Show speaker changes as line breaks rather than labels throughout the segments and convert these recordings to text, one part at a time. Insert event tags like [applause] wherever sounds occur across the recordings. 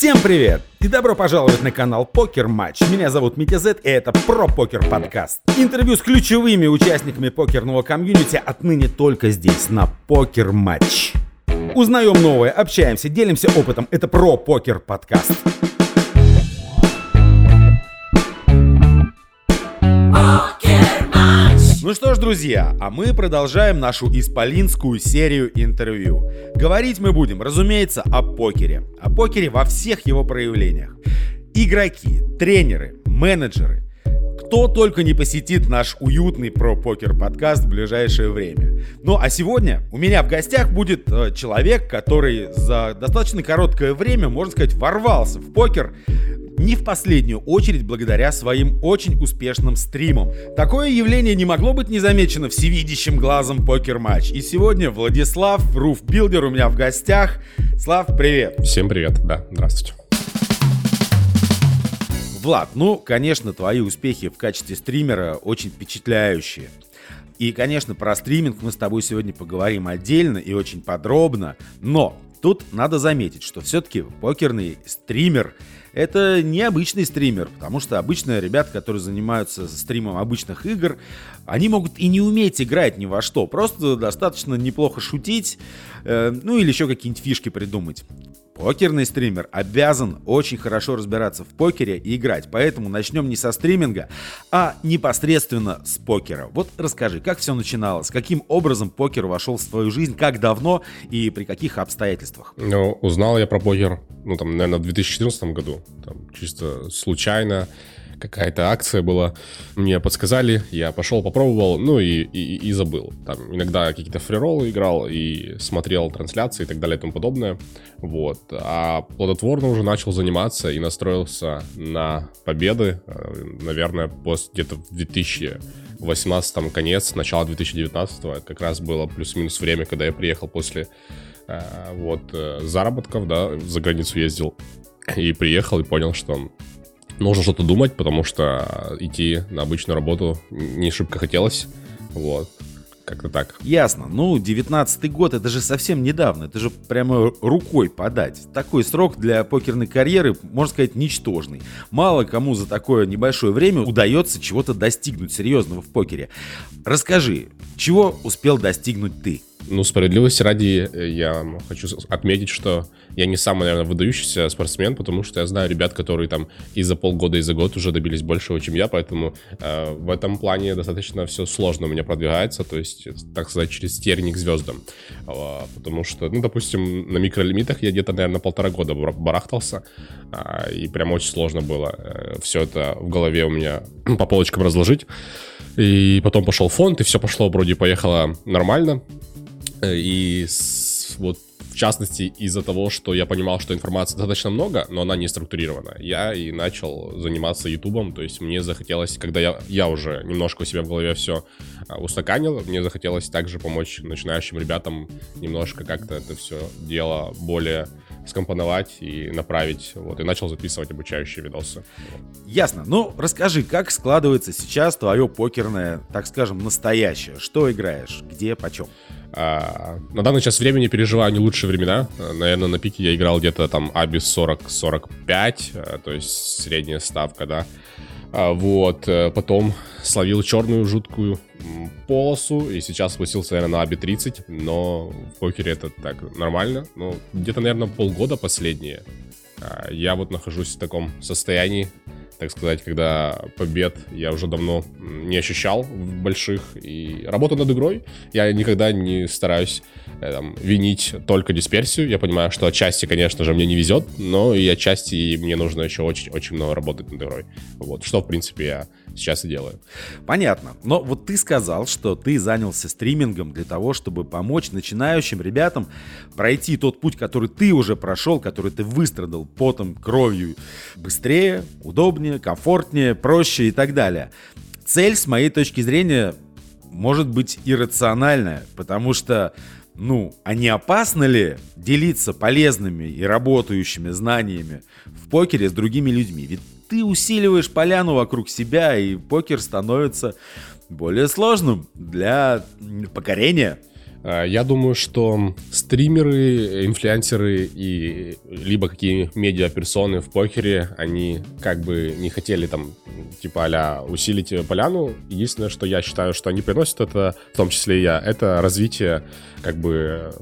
Всем привет! И добро пожаловать на канал Покер Матч. Меня зовут Митя Зет, и это про покер подкаст. Интервью с ключевыми участниками покерного комьюнити отныне только здесь, на Покер Матч. Узнаем новое, общаемся, делимся опытом. Это про покер подкаст. Ну что ж, друзья, а мы продолжаем нашу исполинскую серию интервью. Говорить мы будем, разумеется, о покере. О покере во всех его проявлениях. Игроки, тренеры, менеджеры. Кто только не посетит наш уютный про покер подкаст в ближайшее время. Ну а сегодня у меня в гостях будет э, человек, который за достаточно короткое время, можно сказать, ворвался в покер не в последнюю очередь благодаря своим очень успешным стримам. Такое явление не могло быть незамечено всевидящим глазом покер-матч. И сегодня Владислав, Руф Билдер у меня в гостях. Слав, привет.
Всем привет, да, здравствуйте.
Влад, ну, конечно, твои успехи в качестве стримера очень впечатляющие. И, конечно, про стриминг мы с тобой сегодня поговорим отдельно и очень подробно, но тут надо заметить, что все-таки покерный стример это необычный стример, потому что обычно ребят, которые занимаются стримом обычных игр, они могут и не уметь играть ни во что, просто достаточно неплохо шутить, э, ну или еще какие-нибудь фишки придумать. Покерный стример обязан очень хорошо разбираться в покере и играть, поэтому начнем не со стриминга, а непосредственно с покера. Вот расскажи, как все начиналось, каким образом покер вошел в твою жизнь, как давно и при каких обстоятельствах?
Ну, узнал я про покер, ну, там, наверное, в 2014 году, там, чисто случайно какая-то акция была. Мне подсказали, я пошел, попробовал, ну и, и, и забыл. Там иногда какие-то фрироллы играл и смотрел трансляции и так далее и тому подобное. Вот. А плодотворно уже начал заниматься и настроился на победы, э, наверное, после где-то в 2018 там конец, начало 2019 это как раз было плюс-минус время, когда я приехал после э, вот э, заработков, да, за границу ездил и приехал и понял, что нужно что-то думать, потому что идти на обычную работу не шибко хотелось. Вот. Как-то так.
Ясно. Ну, 19-й год, это же совсем недавно. Это же прямо рукой подать. Такой срок для покерной карьеры, можно сказать, ничтожный. Мало кому за такое небольшое время удается чего-то достигнуть серьезного в покере. Расскажи, чего успел достигнуть ты?
Ну, справедливости ради, э, я хочу отметить, что я не самый, наверное, выдающийся спортсмен, потому что я знаю ребят, которые там и за полгода, и за год уже добились большего, чем я, поэтому э, в этом плане достаточно все сложно у меня продвигается, то есть, так сказать, через терник звездам. Э, потому что, ну, допустим, на микролимитах я где-то, наверное, полтора года барахтался, э, и прям очень сложно было э, все это в голове у меня [clears throat] по полочкам разложить. И потом пошел фонд, и все пошло, вроде поехало нормально. Э, и с, вот в частности, из-за того, что я понимал, что информации достаточно много, но она не структурирована. Я и начал заниматься ютубом, то есть мне захотелось, когда я, я уже немножко у себя в голове все а, устаканил, мне захотелось также помочь начинающим ребятам немножко как-то это все дело более скомпоновать и направить, вот, и начал записывать обучающие видосы.
Ясно. Ну, расскажи, как складывается сейчас твое покерное, так скажем, настоящее? Что играешь? Где, почем?
А, на данный час времени переживаю не лучшие времена. Наверное, на пике я играл где-то там Абис 40-45, а, то есть средняя ставка, да. А, вот, э, потом словил черную жуткую полосу, и сейчас спустился, наверное, на Аби 30, но в покере это так нормально. Ну, где-то, наверное, полгода последние. А, я вот нахожусь в таком состоянии, так сказать, когда побед я уже давно не ощущал больших. И работаю над игрой. Я никогда не стараюсь э, там, винить только дисперсию. Я понимаю, что отчасти, конечно же, мне не везет, но и отчасти мне нужно еще очень-очень много работать над игрой. Вот, что, в принципе, я сейчас и делаю.
Понятно. Но вот ты сказал, что ты занялся стримингом для того, чтобы помочь начинающим ребятам пройти тот путь, который ты уже прошел, который ты выстрадал потом, кровью, быстрее, удобнее, комфортнее, проще и так далее. Цель, с моей точки зрения, может быть иррациональная, потому что ну, а не опасно ли делиться полезными и работающими знаниями в покере с другими людьми? Ведь ты усиливаешь поляну вокруг себя, и покер становится более сложным для покорения.
Э, я думаю, что стримеры, инфлюенсеры и либо какие медиаперсоны в покере, они как бы не хотели там типа а усилить поляну. Единственное, что я считаю, что они приносят, это, в том числе и я, это развитие как бы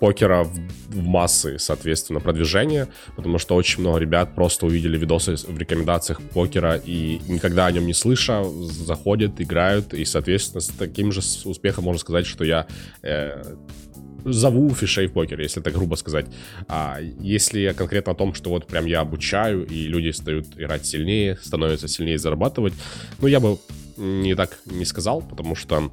покера в, в массы, соответственно, продвижение, потому что очень много ребят просто увидели видосы в рекомендациях покера и никогда о нем не слыша, заходят, играют, и, соответственно, с таким же успехом можно сказать, что я э, зову фишей в покер, если так грубо сказать. А если конкретно о том, что вот прям я обучаю, и люди стают играть сильнее, становятся сильнее зарабатывать, ну, я бы не так не сказал, потому что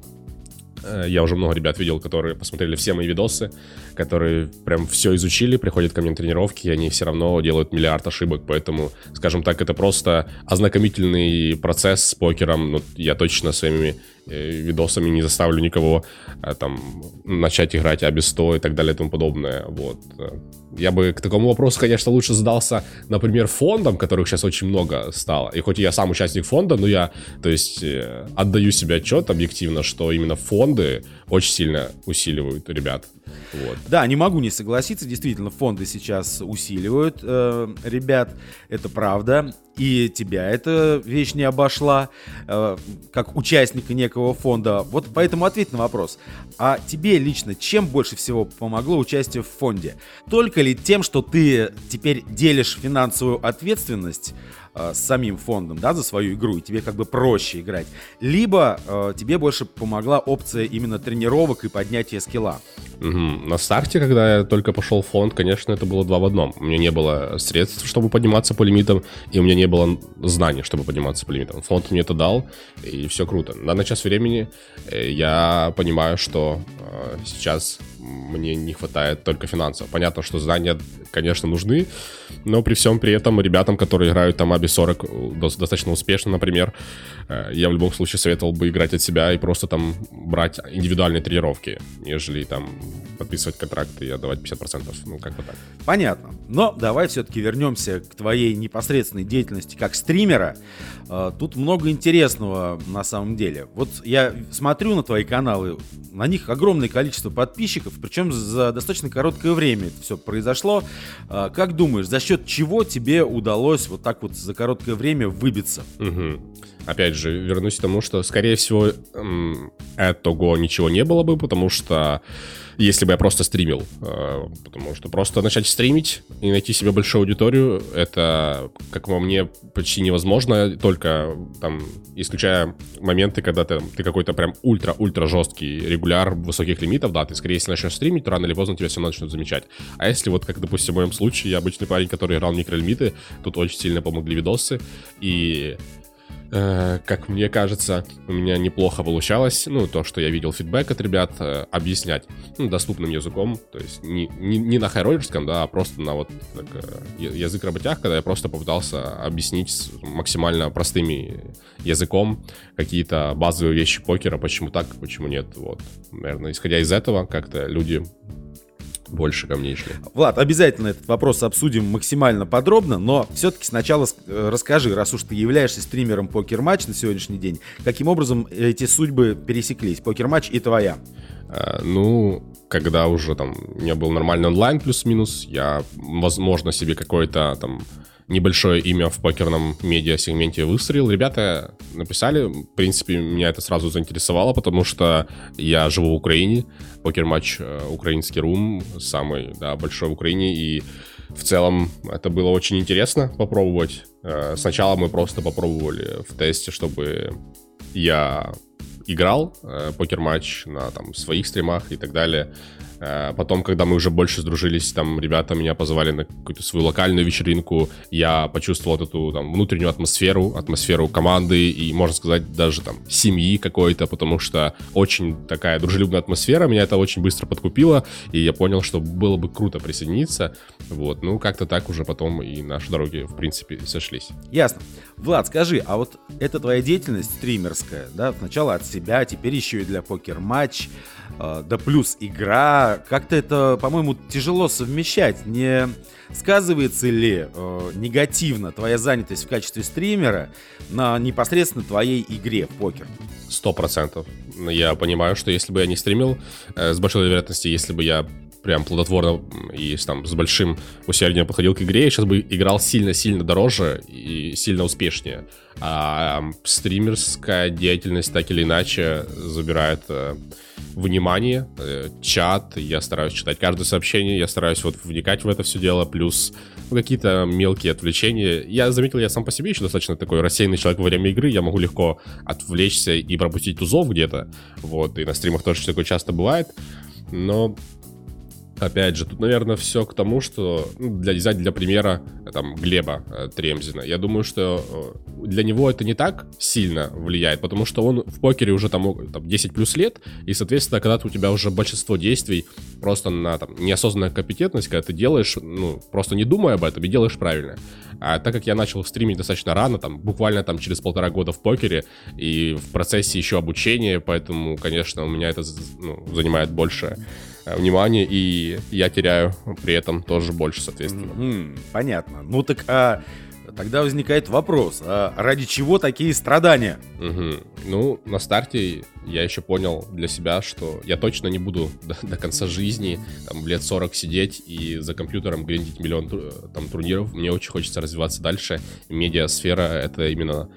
я уже много ребят видел, которые посмотрели все мои видосы, которые прям все изучили, приходят ко мне на тренировки, и они все равно делают миллиард ошибок. Поэтому, скажем так, это просто ознакомительный процесс с покером. Ну, я точно своими э, видосами не заставлю никого э, там начать играть а 100 и так далее и тому подобное. Вот. Я бы к такому вопросу, конечно, лучше задался, например, фондом, которых сейчас очень много стало. И хоть я сам участник фонда, но я, то есть, э, отдаю себе отчет объективно, что именно фонды очень сильно усиливают ребят.
Вот. Да, не могу не согласиться. Действительно, фонды сейчас усиливают э, ребят. Это правда. И тебя эта вещь не обошла, э, как участника некого фонда. Вот поэтому ответь на вопрос. А тебе лично чем больше всего помогло участие в фонде? Только ли тем, что ты теперь делишь финансовую ответственность э, с самим фондом, да, за свою игру, и тебе как бы проще играть. Либо э, тебе больше помогла опция именно тренировок и поднятия скилла.
Угу. На старте, когда я только пошел в фонд, конечно, это было два в одном. У меня не было средств, чтобы подниматься по лимитам, и у меня не было знаний, чтобы подниматься по лимитам. Фонд мне это дал, и все круто. На данный час времени э, я понимаю, что э, сейчас мне не хватает только финансов. Понятно, что знания, конечно, нужны, но при всем при этом ребятам, которые играют там Аби 40 достаточно успешно, например, э, я в любом случае советовал бы играть от себя и просто там брать индивидуальные тренировки, нежели там подписывать контракты и отдавать 50%. Ну, как бы так.
Понятно. Но давай все-таки вернемся к твоей непосредственной деятельности как стримера. Э, тут много интересного на самом деле. Вот я смотрю на твои каналы, на них огромное количество подписчиков, причем за достаточно короткое время это все произошло. Э, как думаешь, за счет чего тебе удалось вот так вот за короткое время выбиться?
Угу. Опять же, вернусь к тому, что, скорее всего, этого ничего не было бы, потому что если бы я просто стримил. Э, потому что просто начать стримить и найти себе большую аудиторию, это, как по мне, почти невозможно, только там, исключая моменты, когда ты, ты какой-то прям ультра-ультра жесткий регуляр высоких лимитов, да, ты скорее, если начнешь стримить, то рано или поздно тебя все начнут замечать. А если вот, как, допустим, в моем случае, я обычный парень, который играл микролимиты, тут очень сильно помогли видосы, и Э, как мне кажется, у меня неплохо получалось, ну, то, что я видел фидбэк от ребят, э, объяснять, ну, доступным языком, то есть не, не, не на хайроллерском, да, а просто на вот так, э, язык работяг, когда я просто попытался объяснить максимально простыми языком какие-то базовые вещи покера, почему так, почему нет, вот. Наверное, исходя из этого, как-то люди больше ко мне шли.
Влад, обязательно этот вопрос обсудим максимально подробно, но все-таки сначала э, расскажи, раз уж ты являешься стримером покер-матч на сегодняшний день, каким образом эти судьбы пересеклись, покер-матч и твоя?
А, ну, когда уже там у меня был нормальный онлайн плюс-минус, я, возможно, себе какой-то там небольшое имя в покерном медиа-сегменте выстрелил. Ребята написали, в принципе, меня это сразу заинтересовало, потому что я живу в Украине, покер-матч э, украинский рум, самый да, большой в Украине, и в целом это было очень интересно попробовать. Э, сначала мы просто попробовали в тесте, чтобы я играл э, покер-матч на там, своих стримах и так далее. Э, потом, когда мы уже больше сдружились, там ребята меня позвали на какую-то свою локальную вечеринку, я почувствовал вот эту там внутреннюю атмосферу, атмосферу команды и, можно сказать, даже там семьи какой-то, потому что очень такая дружелюбная атмосфера, меня это очень быстро подкупило, и я понял, что было бы круто присоединиться, вот, ну, как-то так уже потом и наши дороги, в принципе, сошлись.
Ясно. Влад, скажи, а вот это твоя деятельность стримерская, да, сначала от себя, теперь еще и для покер-матч, э, да плюс игра, как-то это, по-моему, тяжело совмещать. Не сказывается ли э, негативно твоя занятость в качестве стримера на непосредственно твоей игре в покер?
Сто процентов. Я понимаю, что если бы я не стримил, э, с большой вероятностью, если бы я прям плодотворно и там с большим усердием подходил к игре, я сейчас бы играл сильно-сильно дороже и сильно успешнее. А стримерская деятельность так или иначе забирает э, внимание, э, чат, я стараюсь читать каждое сообщение, я стараюсь вот вникать в это все дело, плюс ну, какие-то мелкие отвлечения. Я заметил, я сам по себе еще достаточно такой рассеянный человек во время игры, я могу легко отвлечься и пропустить тузов где-то, вот, и на стримах тоже такое часто бывает, но Опять же, тут, наверное, все к тому, что ну, для взять для примера там Глеба э, Тремзина. Я думаю, что э, для него это не так сильно влияет, потому что он в покере уже там, там 10 плюс лет, и, соответственно, когда у тебя уже большинство действий просто на там, неосознанная компетентность, когда ты делаешь, ну, просто не думая об этом и делаешь правильно. А так как я начал стримить достаточно рано, там, буквально там через полтора года в покере, и в процессе еще обучения, поэтому, конечно, у меня это ну, занимает больше Э, внимание, и я теряю при этом тоже больше, соответственно.
Mm-hmm, понятно. Ну так а тогда возникает вопрос, а ради чего такие страдания?
Угу. Ну, на старте я еще понял для себя, что я точно не буду [laughs] до, до конца жизни, там, лет 40 сидеть и за компьютером гриндить миллион там, турниров. Мне очень хочется развиваться дальше. Медиасфера — это именно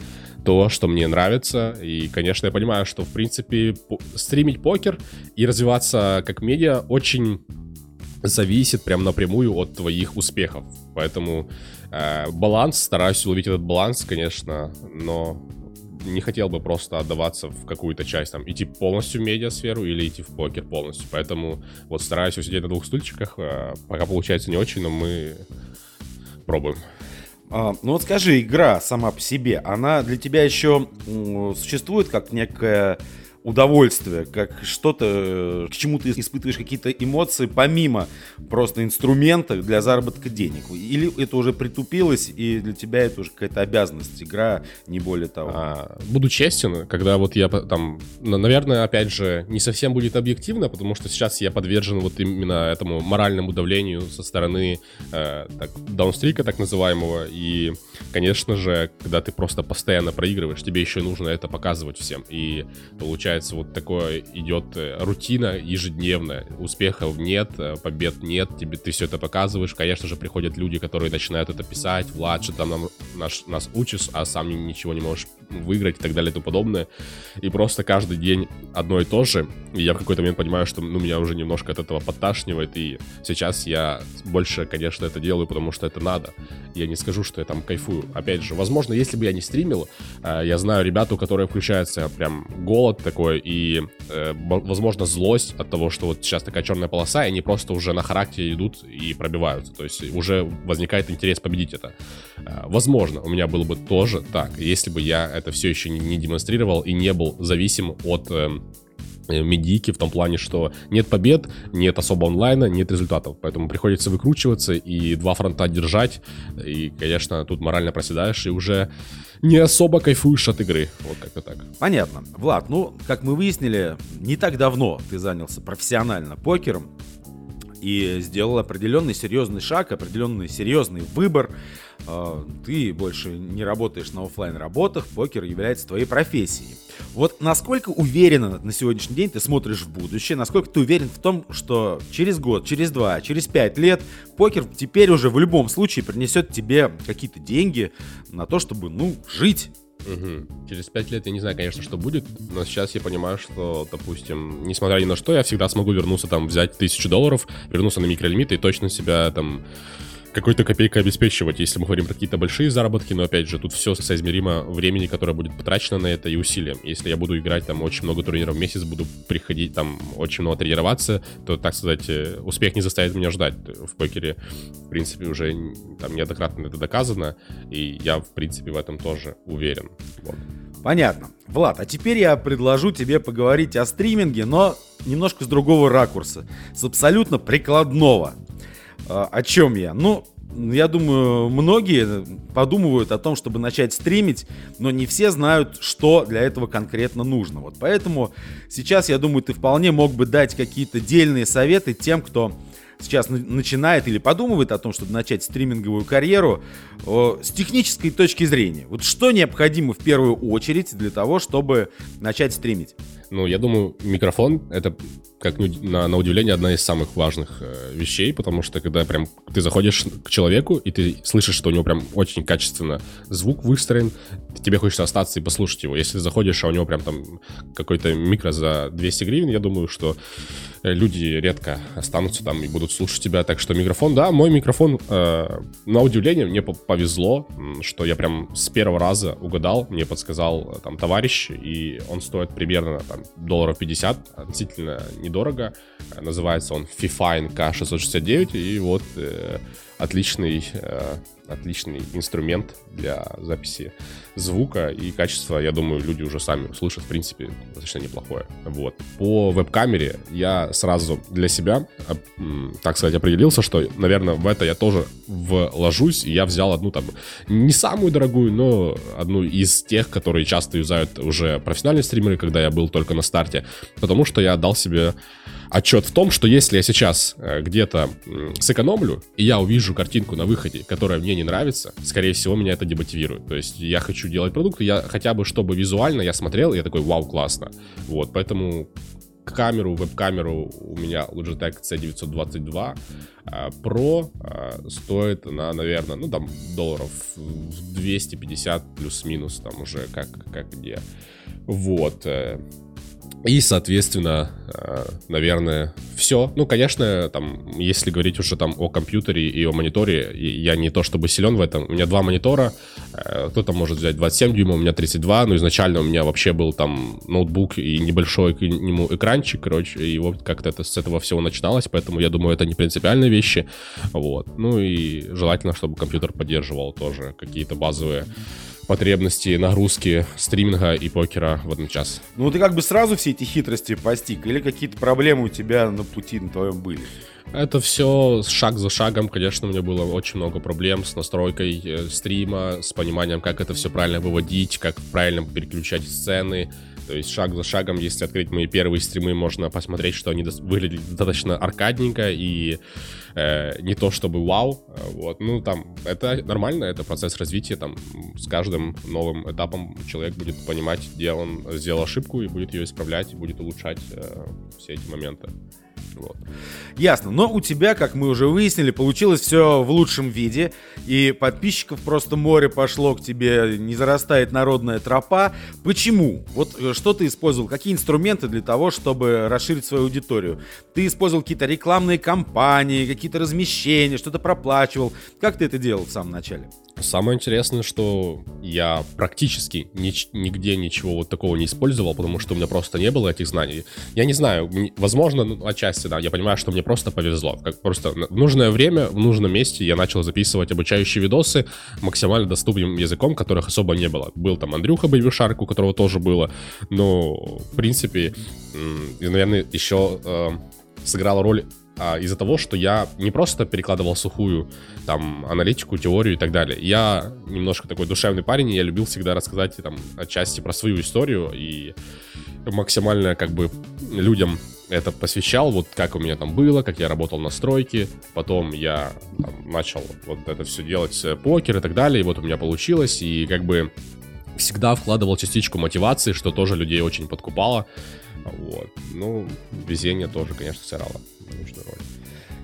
то, что мне нравится. И, конечно, я понимаю, что, в принципе, стримить покер и развиваться как медиа очень зависит прям напрямую от твоих успехов. Поэтому э, баланс, стараюсь уловить этот баланс, конечно, но не хотел бы просто отдаваться в какую-то часть, там, идти полностью в медиасферу или идти в покер полностью. Поэтому вот стараюсь усидеть на двух стульчиках. Э, пока получается не очень, но мы пробуем.
А, ну вот скажи, игра сама по себе, она для тебя еще существует как некая удовольствие, как что-то, к чему ты испытываешь какие-то эмоции помимо просто инструмента для заработка денег? Или это уже притупилось, и для тебя это уже какая-то обязанность, игра, не более того? А,
буду честен, когда вот я там, наверное, опять же, не совсем будет объективно, потому что сейчас я подвержен вот именно этому моральному давлению со стороны э, так, даунстрика так называемого, и, конечно же, когда ты просто постоянно проигрываешь, тебе еще нужно это показывать всем, и получается получается вот такое идет э, рутина ежедневная. Успехов нет, э, побед нет, тебе ты все это показываешь. Конечно же, приходят люди, которые начинают это писать. Влад, что там нам, наш, нас учишь, а сам ничего не можешь выиграть и так далее и тому подобное. И просто каждый день одно и то же. И я в какой-то момент понимаю, что ну, меня уже немножко от этого подташнивает. И сейчас я больше, конечно, это делаю, потому что это надо. Я не скажу, что я там кайфую. Опять же, возможно, если бы я не стримил, э, я знаю ребят, у которых включается прям голод такой и, э, возможно, злость от того, что вот сейчас такая черная полоса, и они просто уже на характере идут и пробиваются. То есть уже возникает интерес победить это. Э, возможно, у меня было бы тоже так, если бы я это все еще не, демонстрировал и не был зависим от э, э, медики в том плане, что нет побед, нет особо онлайна, нет результатов. Поэтому приходится выкручиваться и два фронта держать. И, конечно, тут морально проседаешь и уже не особо кайфуешь от игры. Вот как-то так.
Понятно. Влад, ну, как мы выяснили, не так давно ты занялся профессионально покером и сделал определенный серьезный шаг, определенный серьезный выбор. А, ты больше не работаешь на офлайн работах, покер является твоей профессией. Вот насколько уверенно на сегодняшний день ты смотришь в будущее, насколько ты уверен в том, что через год, через два, через пять лет покер теперь уже в любом случае принесет тебе какие-то деньги на то, чтобы, ну, жить
Угу. Через пять лет я не знаю, конечно, что будет, но сейчас я понимаю, что, допустим, несмотря ни на что, я всегда смогу вернуться, там, взять тысячу долларов, вернуться на микролимиты и точно себя, там, какой-то копейкой обеспечивать, если мы говорим про какие-то большие заработки, но опять же, тут все соизмеримо времени, которое будет потрачено на это и усилием. Если я буду играть там очень много турниров в месяц, буду приходить там очень много тренироваться, то, так сказать, э, успех не заставит меня ждать. В покере, в принципе, уже там неоднократно это доказано, и я, в принципе, в этом тоже уверен. Вот.
Понятно. Влад, а теперь я предложу тебе поговорить о стриминге, но немножко с другого ракурса, с абсолютно прикладного. А, о чем я? Ну, я думаю, многие подумывают о том, чтобы начать стримить, но не все знают, что для этого конкретно нужно. Вот поэтому сейчас, я думаю, ты вполне мог бы дать какие-то дельные советы тем, кто сейчас начинает или подумывает о том, чтобы начать стриминговую карьеру, с технической точки зрения. Вот что необходимо в первую очередь для того, чтобы начать стримить?
Ну, я думаю, микрофон — это, как на, на удивление, одна из самых важных э, вещей, потому что когда прям ты заходишь к человеку, и ты слышишь, что у него прям очень качественно звук выстроен, тебе хочется остаться и послушать его. Если ты заходишь, а у него прям там какой-то микро за 200 гривен, я думаю, что э, люди редко останутся там и будут слушать тебя. Так что микрофон, да, мой микрофон, э, на удивление, мне повезло, что я прям с первого раза угадал, мне подсказал э, там товарищ, и он стоит примерно там долларов 50, относительно недорого. Называется он Fifine K669, и вот э, отличный, э, отличный инструмент для записи звука и качество, я думаю, люди уже сами услышат, в принципе, достаточно неплохое. Вот. По веб-камере я сразу для себя, так сказать, определился, что, наверное, в это я тоже вложусь, я взял одну там, не самую дорогую, но одну из тех, которые часто юзают уже профессиональные стримеры, когда я был только на старте, потому что я дал себе отчет в том, что если я сейчас э, где-то сэкономлю, и я увижу картинку на выходе, которая мне не нравится, скорее всего, меня это демотивирует. То есть я хочу делать продукты, я хотя бы, чтобы визуально я смотрел, и я такой, вау, классно. Вот, поэтому камеру, веб-камеру у меня Logitech C922 а, Pro а, стоит на, наверное, ну там долларов 250 плюс-минус, там уже как, как где. Вот. И, соответственно, э, наверное, все. Ну, конечно, там, если говорить уже там о компьютере и о мониторе, я не то чтобы силен в этом. У меня два монитора, э, кто-то может взять 27 дюймов, у меня 32, но изначально у меня вообще был там ноутбук и небольшой к нему экранчик, короче, и вот как-то это с этого всего начиналось, поэтому я думаю, это не принципиальные вещи, вот. Ну и желательно, чтобы компьютер поддерживал тоже какие-то базовые потребности, нагрузки стриминга и покера в один час.
Ну, ты как бы сразу все эти хитрости постиг, или какие-то проблемы у тебя на пути на твоем были?
Это все шаг за шагом, конечно, у меня было очень много проблем с настройкой э, стрима, с пониманием, как это все правильно выводить, как правильно переключать сцены, то есть шаг за шагом, если открыть мои первые стримы, можно посмотреть, что они выглядели достаточно аркадненько и э, не то чтобы вау. Вот, ну там это нормально, это процесс развития. Там с каждым новым этапом человек будет понимать, где он сделал ошибку и будет ее исправлять, и будет улучшать э, все эти моменты.
Вот. Ясно. Но у тебя, как мы уже выяснили, получилось все в лучшем виде. И подписчиков просто море пошло к тебе, не зарастает народная тропа. Почему? Вот э, что ты использовал? Какие инструменты для того, чтобы расширить свою аудиторию? Ты использовал какие-то рекламные кампании, какие-то размещения, что-то проплачивал. Как ты это делал в самом начале?
Самое интересное, что я практически ни, нигде ничего вот такого не использовал, потому что у меня просто не было этих знаний. Я не знаю, возможно, ну, отчасти, да, я понимаю, что мне просто повезло. Как просто в нужное время, в нужном месте я начал записывать обучающие видосы максимально доступным языком, которых особо не было. Был там Андрюха Бэйбишарк, у которого тоже было, но, в принципе, наверное, еще э, сыграла роль а, из-за того, что я не просто перекладывал сухую там аналитику, теорию и так далее. Я немножко такой душевный парень, и я любил всегда рассказать там отчасти про свою историю и максимально как бы людям это посвящал, вот как у меня там было, как я работал на стройке, потом я там, начал вот это все делать, э, покер и так далее, и вот у меня получилось, и как бы всегда вкладывал частичку мотивации, что тоже людей очень подкупало, вот. Ну, везение тоже, конечно, сыграло нужную роль.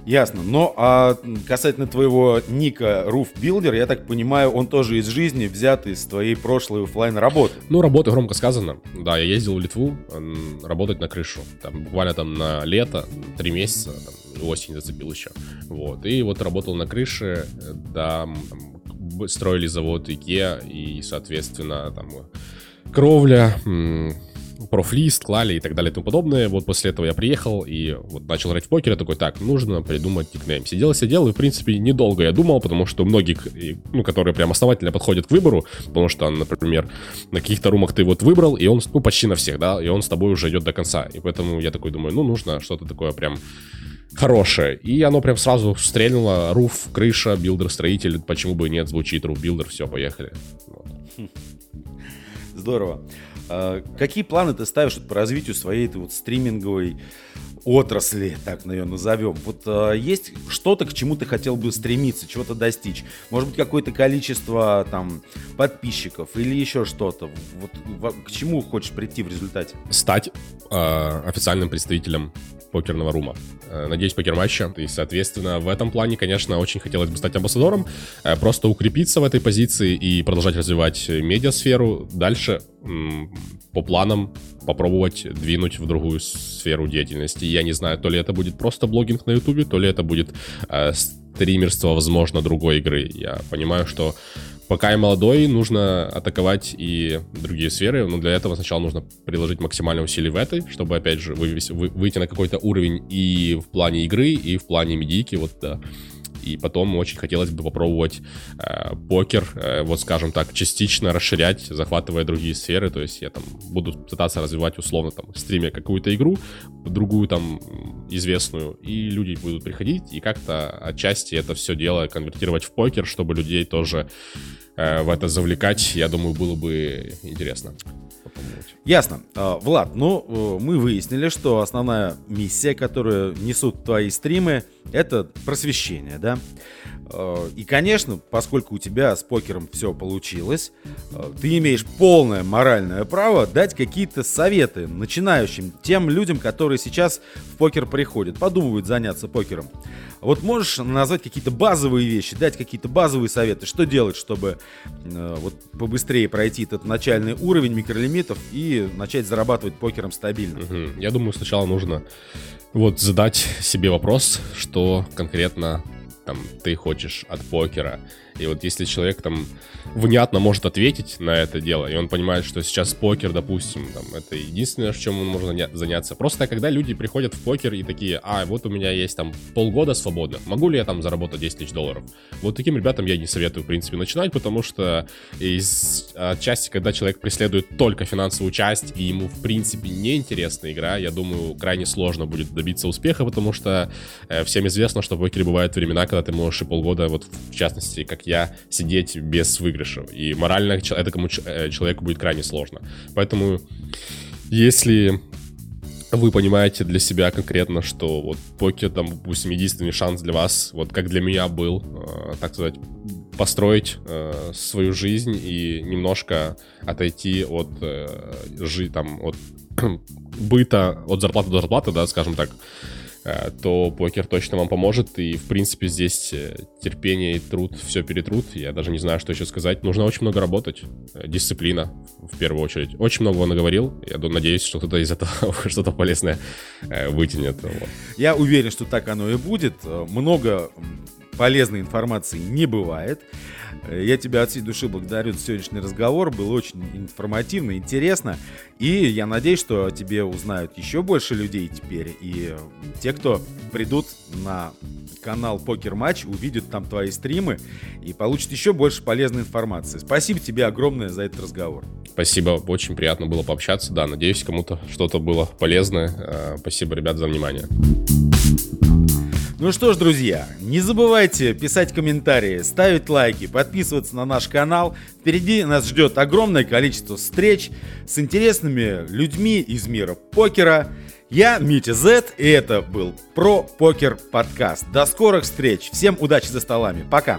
Ясно. Но а касательно твоего ника Roof Builder, я так понимаю, он тоже из жизни взят из твоей прошлой офлайн работы.
Ну, работа громко сказано. Да, я ездил в Литву работать на крышу. Там буквально там на лето, три месяца, там, осень зацепил еще. Вот. И вот работал на крыше, да, там, строили завод IKEA и, соответственно, там кровля, профлист, клали и так далее и тому подобное. Вот после этого я приехал и вот начал играть в покер. Я такой, так, нужно придумать никнейм. Сидел, сидел, и, в принципе, недолго я думал, потому что многих, ну, которые прям основательно подходят к выбору, потому что, например, на каких-то румах ты вот выбрал, и он, ну, почти на всех, да, и он с тобой уже идет до конца. И поэтому я такой думаю, ну, нужно что-то такое прям хорошее. И оно прям сразу стрельнуло. Roof, крыша, builder, строитель. Почему бы и нет, звучит roof, builder, все, поехали. Вот.
Здорово. А, какие планы ты ставишь по развитию своей этой вот стриминговой отрасли, так ее назовем. Вот э, есть что-то, к чему ты хотел бы стремиться, чего-то достичь? Может быть, какое-то количество там подписчиков или еще что-то? Вот к чему хочешь прийти в результате?
Стать э, официальным представителем покерного рума. Э, надеюсь, покер-матча. И, соответственно, в этом плане, конечно, очень хотелось бы стать амбассадором, э, просто укрепиться в этой позиции и продолжать развивать медиасферу. Дальше по планам попробовать двинуть в другую сферу деятельности. Я не знаю, то ли это будет просто блогинг на ютубе, то ли это будет э, стримерство, возможно, другой игры. Я понимаю, что пока я молодой, нужно атаковать и другие сферы, но для этого сначала нужно приложить максимальные усилия в этой, чтобы, опять же, вывести, вы, выйти на какой-то уровень и в плане игры, и в плане медийки, вот, да. И потом очень хотелось бы попробовать э, покер, э, вот скажем так, частично расширять, захватывая другие сферы. То есть я там буду пытаться развивать условно там в стриме какую-то игру, другую там известную, и люди будут приходить и как-то отчасти это все дело конвертировать в покер, чтобы людей тоже э, в это завлекать, я думаю, было бы интересно.
Ясно. А, Влад, ну, э, мы выяснили, что основная миссия, которую несут твои стримы, это просвещение, да? А, и, конечно, поскольку у тебя с покером все получилось, а, ты имеешь полное моральное право дать какие-то советы начинающим, тем людям, которые сейчас в покер приходят, подумывают заняться покером. Вот можешь назвать какие-то базовые вещи, дать какие-то базовые советы, что делать, чтобы э, вот побыстрее пройти этот начальный уровень микролимитов и начать зарабатывать покером стабильно?
Я думаю, сначала нужно вот задать себе вопрос, что конкретно там ты хочешь от покера. И вот если человек там внятно может ответить на это дело, и он понимает, что сейчас покер, допустим, там, это единственное, в чем он может заняться. Просто когда люди приходят в покер и такие, а, вот у меня есть там полгода свободно, могу ли я там заработать 10 тысяч долларов? Вот таким ребятам я не советую, в принципе, начинать, потому что из части, когда человек преследует только финансовую часть, и ему, в принципе, неинтересна игра, я думаю, крайне сложно будет добиться успеха, потому что э, всем известно, что в покере бывают времена, когда ты можешь и полгода, вот в частности, как я, сидеть без выигрыша. И морально этому э, человеку будет крайне сложно. Поэтому, если вы понимаете для себя конкретно, что вот покер, там, допустим, единственный шанс для вас, вот как для меня был, э, так сказать, построить э, свою жизнь и немножко отойти от э, жи, там, от [clears throat] быта, от зарплаты до зарплаты, да, скажем так, то покер точно вам поможет. И, в принципе, здесь э, терпение и труд все перетрут. Я даже не знаю, что еще сказать. Нужно очень много работать. Э, дисциплина, в первую очередь. Очень многого наговорил. Я надеюсь, что кто-то из этого [laughs] что-то полезное вытянет.
Я уверен, что так оно и будет. Много полезной информации не бывает. Я тебя от всей души благодарю за сегодняшний разговор. Было очень информативно, интересно. И я надеюсь, что тебе узнают еще больше людей теперь. И те, кто придут на канал Покер Матч, увидят там твои стримы и получат еще больше полезной информации. Спасибо тебе огромное за этот разговор.
Спасибо, очень приятно было пообщаться. Да, надеюсь, кому-то что-то было полезное. А, спасибо, ребят, за внимание.
Ну что ж, друзья, не забывайте писать комментарии, ставить лайки, подписываться на наш канал. Впереди нас ждет огромное количество встреч с интересными людьми из мира покера. Я Митя Зет, и это был Про Покер подкаст. До скорых встреч. Всем удачи за столами. Пока.